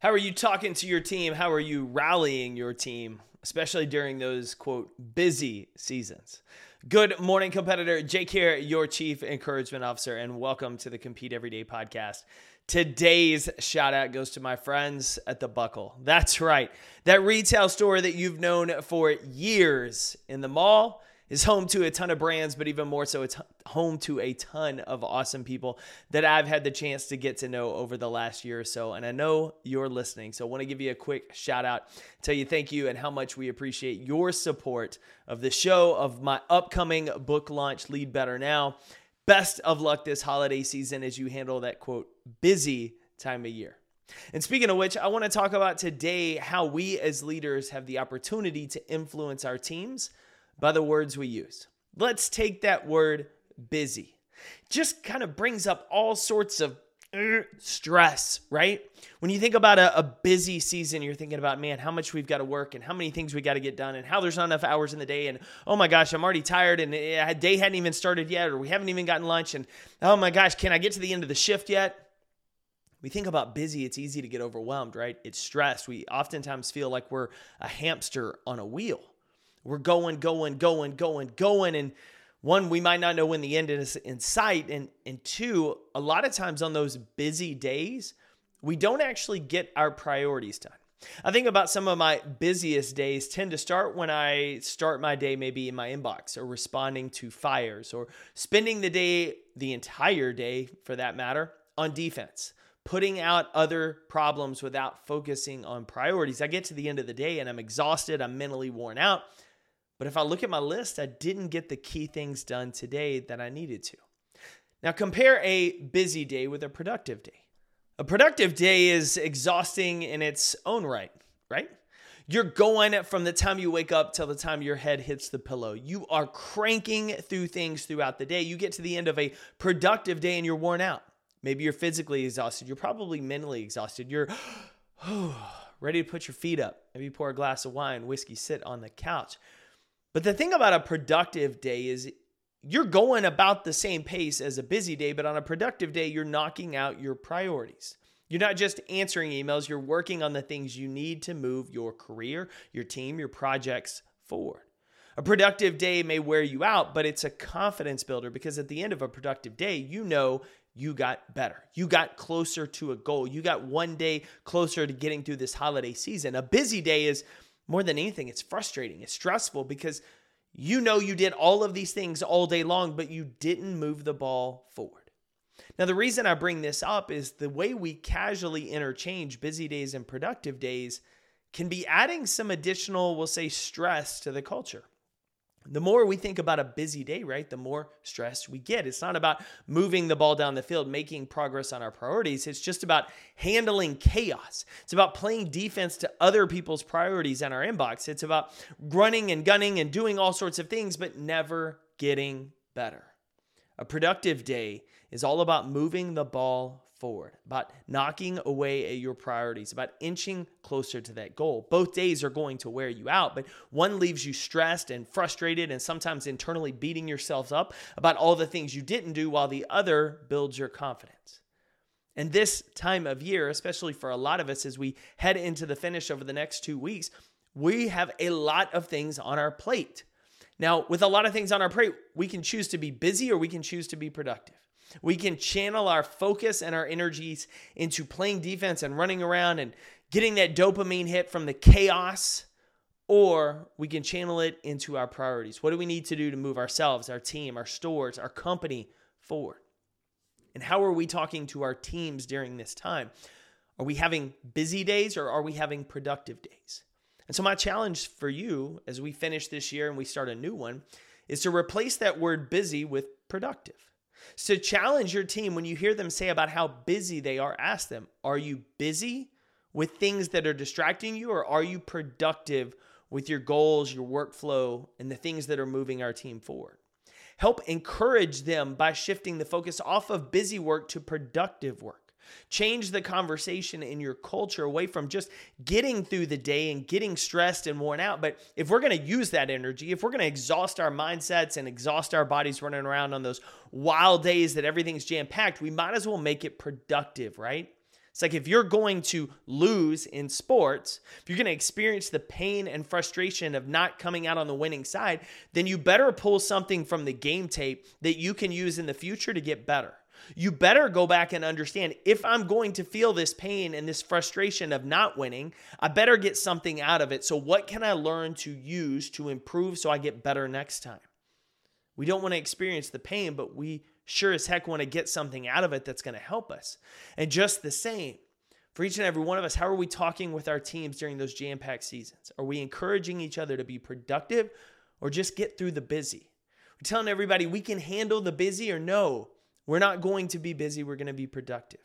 How are you talking to your team? How are you rallying your team, especially during those quote busy seasons? Good morning, competitor. Jake here, your chief encouragement officer, and welcome to the Compete Everyday podcast. Today's shout out goes to my friends at the Buckle. That's right, that retail store that you've known for years in the mall is home to a ton of brands, but even more so, it's home to a ton of awesome people that I've had the chance to get to know over the last year or so. And I know you're listening. So I want to give you a quick shout out, tell you thank you and how much we appreciate your support of the show, of my upcoming book launch, Lead Better Now. Best of luck this holiday season as you handle that quote, busy time of year. And speaking of which, I want to talk about today how we as leaders have the opportunity to influence our teams by the words we use. Let's take that word busy. Just kind of brings up all sorts of uh, stress, right? When you think about a, a, busy season, you're thinking about, man, how much we've got to work and how many things we got to get done and how there's not enough hours in the day. And oh my gosh, I'm already tired and a day hadn't even started yet, or we haven't even gotten lunch. And oh my gosh, can I get to the end of the shift yet? We think about busy, it's easy to get overwhelmed, right? It's stressed. We oftentimes feel like we're a hamster on a wheel. We're going, going, going, going, going. And one, we might not know when the end is in sight. And, and two, a lot of times on those busy days, we don't actually get our priorities done. I think about some of my busiest days tend to start when I start my day maybe in my inbox or responding to fires or spending the day, the entire day for that matter, on defense, putting out other problems without focusing on priorities. I get to the end of the day and I'm exhausted, I'm mentally worn out. But if I look at my list, I didn't get the key things done today that I needed to. Now, compare a busy day with a productive day. A productive day is exhausting in its own right, right? You're going from the time you wake up till the time your head hits the pillow. You are cranking through things throughout the day. You get to the end of a productive day and you're worn out. Maybe you're physically exhausted. You're probably mentally exhausted. You're ready to put your feet up. Maybe pour a glass of wine, whiskey, sit on the couch. But the thing about a productive day is you're going about the same pace as a busy day, but on a productive day, you're knocking out your priorities. You're not just answering emails, you're working on the things you need to move your career, your team, your projects forward. A productive day may wear you out, but it's a confidence builder because at the end of a productive day, you know you got better. You got closer to a goal. You got one day closer to getting through this holiday season. A busy day is more than anything, it's frustrating, it's stressful because you know you did all of these things all day long, but you didn't move the ball forward. Now, the reason I bring this up is the way we casually interchange busy days and productive days can be adding some additional, we'll say, stress to the culture the more we think about a busy day, right, the more stress we get. It's not about moving the ball down the field, making progress on our priorities. It's just about handling chaos. It's about playing defense to other people's priorities in our inbox. It's about running and gunning and doing all sorts of things, but never getting better. A productive day is all about moving the ball forward, about knocking away at your priorities, about inching closer to that goal. Both days are going to wear you out, but one leaves you stressed and frustrated and sometimes internally beating yourself up about all the things you didn't do, while the other builds your confidence. And this time of year, especially for a lot of us as we head into the finish over the next two weeks, we have a lot of things on our plate. Now, with a lot of things on our plate, we can choose to be busy or we can choose to be productive. We can channel our focus and our energies into playing defense and running around and getting that dopamine hit from the chaos, or we can channel it into our priorities. What do we need to do to move ourselves, our team, our stores, our company forward? And how are we talking to our teams during this time? Are we having busy days or are we having productive days? And so, my challenge for you as we finish this year and we start a new one is to replace that word busy with productive. So challenge your team when you hear them say about how busy they are. Ask them, are you busy with things that are distracting you, or are you productive with your goals, your workflow, and the things that are moving our team forward? Help encourage them by shifting the focus off of busy work to productive work. Change the conversation in your culture away from just getting through the day and getting stressed and worn out. But if we're going to use that energy, if we're going to exhaust our mindsets and exhaust our bodies running around on those wild days that everything's jam packed, we might as well make it productive, right? It's like if you're going to lose in sports, if you're going to experience the pain and frustration of not coming out on the winning side, then you better pull something from the game tape that you can use in the future to get better. You better go back and understand if I'm going to feel this pain and this frustration of not winning, I better get something out of it. So, what can I learn to use to improve so I get better next time? We don't want to experience the pain, but we sure as heck want to get something out of it that's going to help us. And just the same, for each and every one of us, how are we talking with our teams during those jam packed seasons? Are we encouraging each other to be productive or just get through the busy? We're telling everybody we can handle the busy or no, we're not going to be busy, we're going to be productive.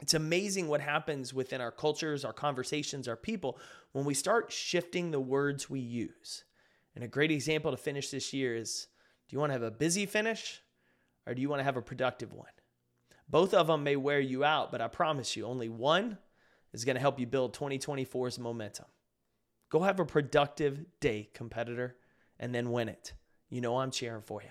It's amazing what happens within our cultures, our conversations, our people when we start shifting the words we use. And a great example to finish this year is do you want to have a busy finish or do you want to have a productive one? Both of them may wear you out, but I promise you, only one is going to help you build 2024's momentum. Go have a productive day, competitor, and then win it. You know I'm cheering for you.